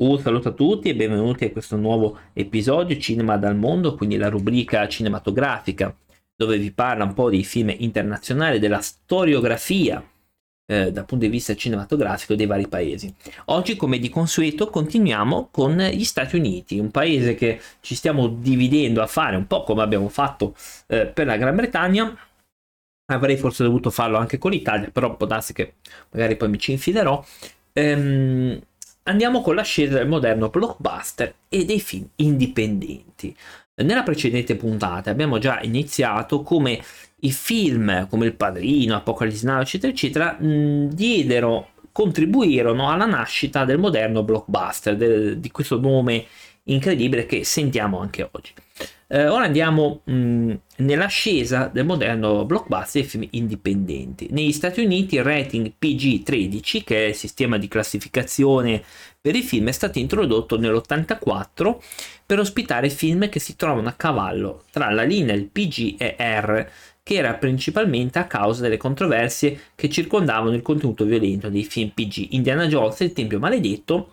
Un saluto a tutti e benvenuti a questo nuovo episodio Cinema dal mondo, quindi la rubrica cinematografica dove vi parla un po' dei film internazionali, della storiografia eh, dal punto di vista cinematografico dei vari paesi. Oggi, come di consueto, continuiamo con gli Stati Uniti, un paese che ci stiamo dividendo a fare un po' come abbiamo fatto eh, per la Gran Bretagna. Avrei forse dovuto farlo anche con l'Italia, però può darsi che magari poi mi ci infilerò. Ehm, andiamo con l'ascesa del moderno blockbuster e dei film indipendenti. Nella precedente puntata abbiamo già iniziato come i film come Il Padrino, Apocalypse Now, eccetera, eccetera, mh, diedero, contribuirono alla nascita del moderno blockbuster, del, di questo nome incredibile che sentiamo anche oggi. Eh, ora andiamo mh, nell'ascesa del moderno blockbuster e film indipendenti. Negli Stati Uniti il rating PG-13, che è il sistema di classificazione per i film, è stato introdotto nell'84 per ospitare film che si trovano a cavallo tra la linea il PG e R, che era principalmente a causa delle controversie che circondavano il contenuto violento dei film PG Indiana Jones, Il Tempio Maledetto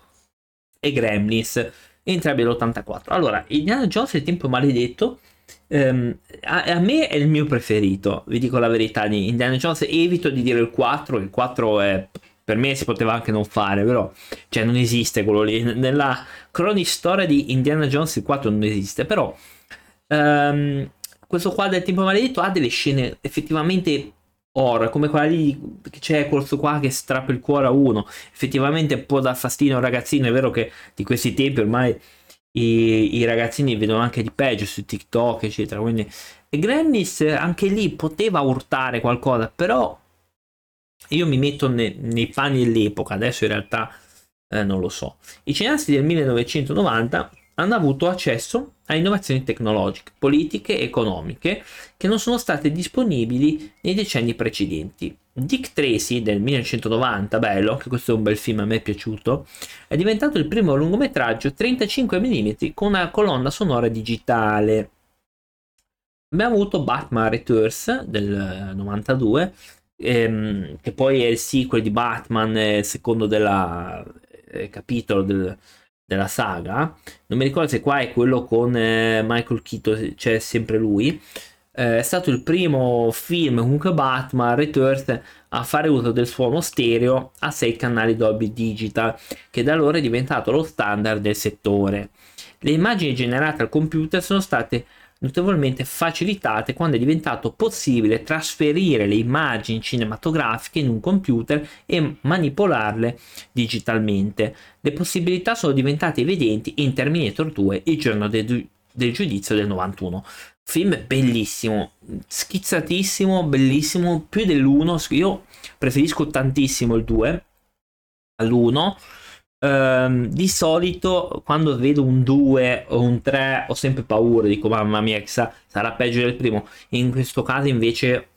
e Gremlins entrambi l'84. Allora, Indiana Jones e il tempo maledetto ehm, a, a, me è il mio preferito, vi dico la verità di Indiana Jones, evito di dire il 4, il 4 è per me si poteva anche non fare, però cioè non esiste quello lì nella cronistoria di Indiana Jones il 4 non esiste, però ehm, questo qua del tempo maledetto ha delle scene effettivamente horror, come quella lì c'è questo qua che strappa il cuore a uno. Effettivamente può dar fastidio a un ragazzino, è vero che di questi tempi ormai i, i ragazzini vedono anche di peggio su TikTok, eccetera. Quindi e Grannis anche lì poteva urtare qualcosa, però io mi metto ne, nei panni dell'epoca, adesso in realtà eh, non lo so. I cineasti del 1990 hanno avuto accesso a innovazioni tecnologiche, politiche e economiche che non sono state disponibili nei decenni precedenti. Dick Tracy del 1990, bello, anche questo è un bel film, a me è piaciuto, è diventato il primo lungometraggio 35 mm con una colonna sonora digitale. Abbiamo avuto Batman Returns del 92, ehm, che poi è il sequel di Batman, il secondo della, eh, capitolo del, della saga. Non mi ricordo se qua è quello con eh, Michael Keaton, c'è sempre lui. Eh, è stato il primo film comunque Batman Returns a fare uso del suono stereo a 6 canali Dolby Digital, che da allora è diventato lo standard del settore. Le immagini generate al computer sono state notevolmente facilitate quando è diventato possibile trasferire le immagini cinematografiche in un computer e manipolarle digitalmente. Le possibilità sono diventate evidenti in Terminator 2 il giorno del, del giudizio del 91. Film bellissimo, schizzatissimo, bellissimo, più dell'1. Io preferisco tantissimo il 2 all'1 Um, di solito quando vedo un 2 o un 3 ho sempre paura, dico mamma mia chissà sarà peggio del primo. In questo caso invece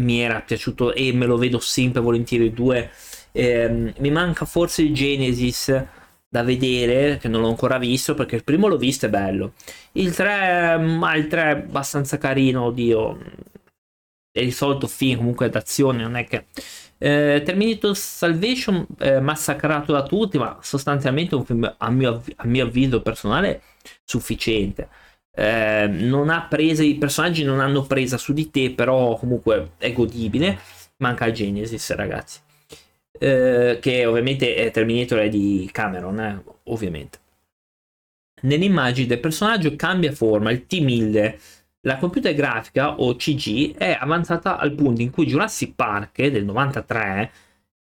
mi era piaciuto e me lo vedo sempre volentieri il 2. Um, mi manca forse il Genesis da vedere che non l'ho ancora visto perché il primo l'ho visto è bello. Il 3, ma il 3 è abbastanza carino, oddio. È il solito film comunque d'azione, non è che eh, Terminator Salvation eh, massacrato da tutti, ma sostanzialmente un film a mio, a mio avviso personale sufficiente. Eh, non ha presa, i personaggi non hanno presa su di te, però comunque è godibile. Manca Genesis, ragazzi. Eh, che ovviamente è Terminator è di Cameron, eh, ovviamente. Nell'immagine del personaggio cambia forma, il T-1000 la computer grafica o CG è avanzata al punto in cui Jurassic Park del 93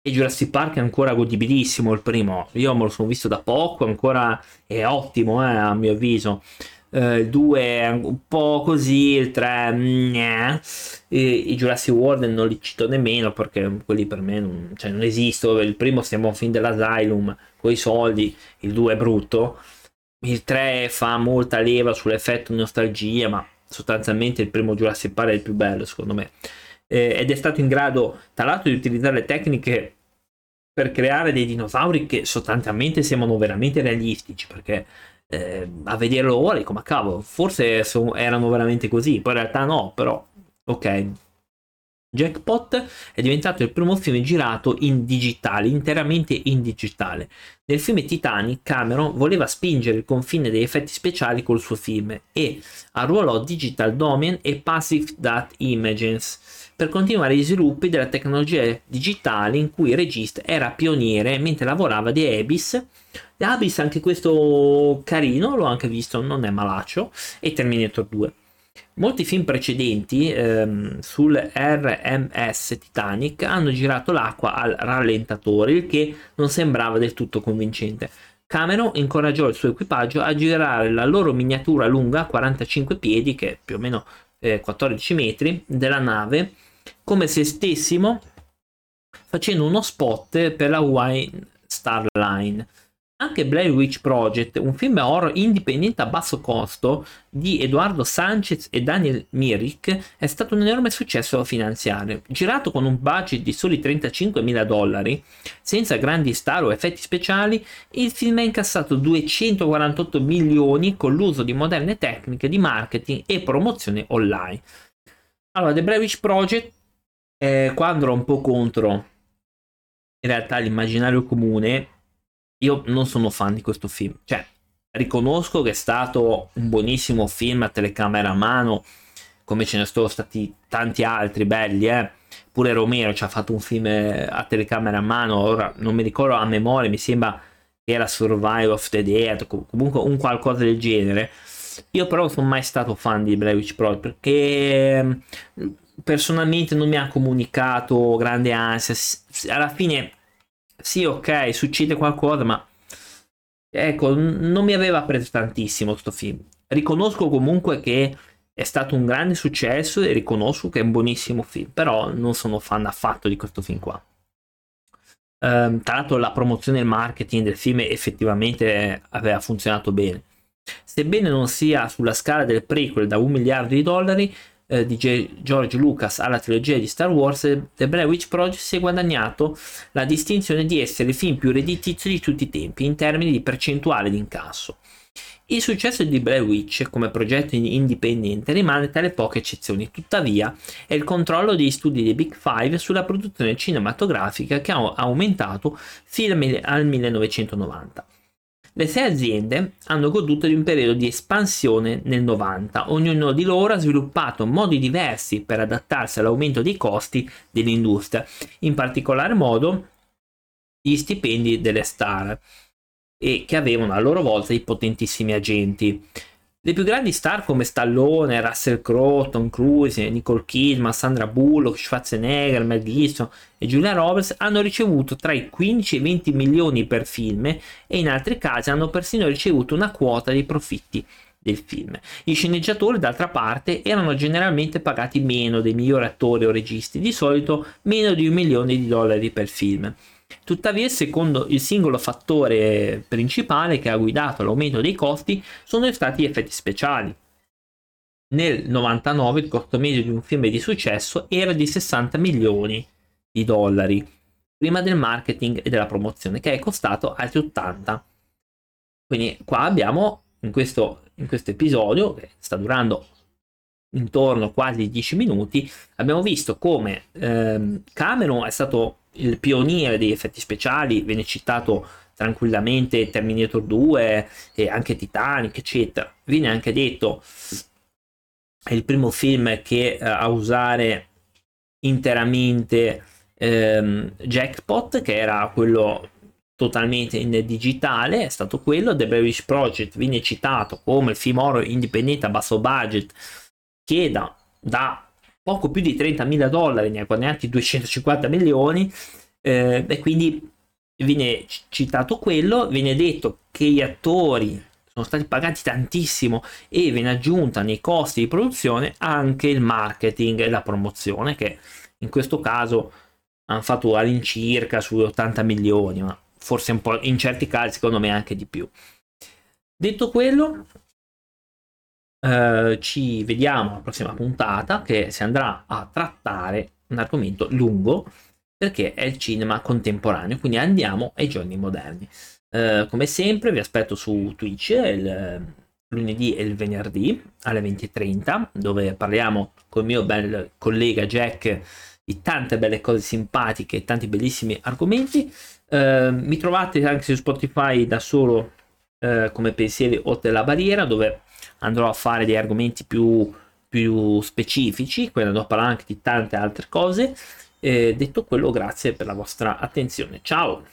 e Jurassic Park è ancora godibilissimo il primo io me lo sono visto da poco ancora è ottimo eh, a mio avviso Uh, il 2 è un po' così, il 3 mm, i Jurassic World non li cito nemmeno perché quelli per me non, cioè, non esistono. Il primo stiamo a fin dell'Asylum con i soldi, il 2 è brutto. Il 3 fa molta leva sull'effetto nostalgia, ma sostanzialmente il primo Jurassic Park è il più bello secondo me. Eh, ed è stato in grado tra l'altro di utilizzare le tecniche per creare dei dinosauri che sostanzialmente sembrano veramente realistici perché eh, a vederlo ora dico ma cavolo forse so, erano veramente così. Poi in realtà no però ok Jackpot è diventato il primo film girato in digitale, interamente in digitale. Nel film Titanic, Cameron voleva spingere il confine degli effetti speciali col suo film e arruolò Digital Domain e Passive Data Images per continuare gli sviluppi della tecnologia digitale in cui il regista era pioniere mentre lavorava di Abyss. Abyss anche questo carino, l'ho anche visto, non è malaccio, e Terminator 2. Molti film precedenti ehm, sul RMS Titanic hanno girato l'acqua al rallentatore, il che non sembrava del tutto convincente. Cameron incoraggiò il suo equipaggio a girare la loro miniatura lunga 45 piedi, che è più o meno eh, 14 metri, della nave, come se stessimo facendo uno spot per la Hawaiian Star Line. Anche Blair Witch Project, un film horror indipendente a basso costo di Eduardo Sanchez e Daniel Myrick, è stato un enorme successo finanziario. Girato con un budget di soli 35 mila dollari, senza grandi star o effetti speciali, il film ha incassato 248 milioni con l'uso di moderne tecniche di marketing e promozione online. Allora, The Blair Witch Project, eh, quando ero un po' contro in realtà l'immaginario comune, io non sono fan di questo film. Cioè, riconosco che è stato un buonissimo film a telecamera a mano, come ce ne sono stati tanti altri belli, eh. Pure Romero ci ha fatto un film eh, a telecamera a mano, ora non mi ricordo a memoria, mi sembra che era Survival of the Dead, comunque un qualcosa del genere. Io però non sono mai stato fan di Blair Witch Project perché personalmente non mi ha comunicato grande ansia. Alla fine sì, ok, succede qualcosa, ma ecco, non mi aveva preso tantissimo questo film. Riconosco comunque che è stato un grande successo e riconosco che è un buonissimo film, però non sono fan affatto di questo film qua. Um, tra l'altro la promozione e il marketing del film effettivamente aveva funzionato bene. Sebbene non sia sulla scala del prequel da un miliardo di dollari, eh, di George Lucas alla trilogia di Star Wars, The Blair Witch Project si è guadagnato la distinzione di essere il film più redditizio di tutti i tempi in termini di percentuale di incasso. Il successo di Blair Witch come progetto indipendente rimane tra le poche eccezioni, tuttavia è il controllo degli studi dei Big Five sulla produzione cinematografica che ha aumentato fino al 1990. Le sei aziende hanno goduto di un periodo di espansione nel 90, ognuno di loro ha sviluppato modi diversi per adattarsi all'aumento dei costi dell'industria, in particolar modo gli stipendi delle star, e che avevano a loro volta dei potentissimi agenti. Le più grandi star come Stallone, Russell Crowe, Tom Cruise, Nicole Kidman, Sandra Bullock, Schwarzenegger, Mel Gibson e Julia Roberts hanno ricevuto tra i 15 e i 20 milioni per film e in altri casi hanno persino ricevuto una quota dei profitti del film. Gli sceneggiatori, d'altra parte, erano generalmente pagati meno dei migliori attori o registi, di solito meno di un milione di dollari per film. Tuttavia, secondo il singolo fattore principale che ha guidato all'aumento dei costi sono stati gli effetti speciali. Nel 99 il costo medio di un film di successo era di 60 milioni di dollari, prima del marketing e della promozione, che è costato altri 80. Quindi qua abbiamo in questo, in questo episodio, che sta durando intorno quasi 10 minuti, abbiamo visto come ehm, Cameron è stato il pioniere degli effetti speciali, viene citato tranquillamente Terminator 2 e anche Titanic, eccetera. Viene anche detto è il primo film che uh, a usare interamente ehm, Jackpot, che era quello totalmente in digitale, è stato quello. The British Project viene citato come il film horror indipendente a basso budget che da, poco più di 30.000 dollari, ne ha guadagnati 250 milioni eh, e quindi viene citato quello, viene detto che gli attori sono stati pagati tantissimo e viene aggiunta nei costi di produzione anche il marketing e la promozione che in questo caso hanno fatto all'incirca sui 80 milioni, ma forse un po' in certi casi secondo me anche di più. Detto quello, eh, ci vediamo alla prossima puntata che si andrà a trattare un argomento lungo perché è il cinema contemporaneo, quindi andiamo ai giorni moderni. Eh, come sempre vi aspetto su Twitch il lunedì e il venerdì alle 20.30 dove parliamo con il mio bel collega Jack di tante belle cose simpatiche e tanti bellissimi argomenti. Eh, mi trovate anche su Spotify da solo eh, come pensieri oltre la barriera, dove andrò a fare degli argomenti più, più specifici, quindi andrò a parlare anche di tante altre cose. detto quello, grazie per la vostra attenzione. Ciao!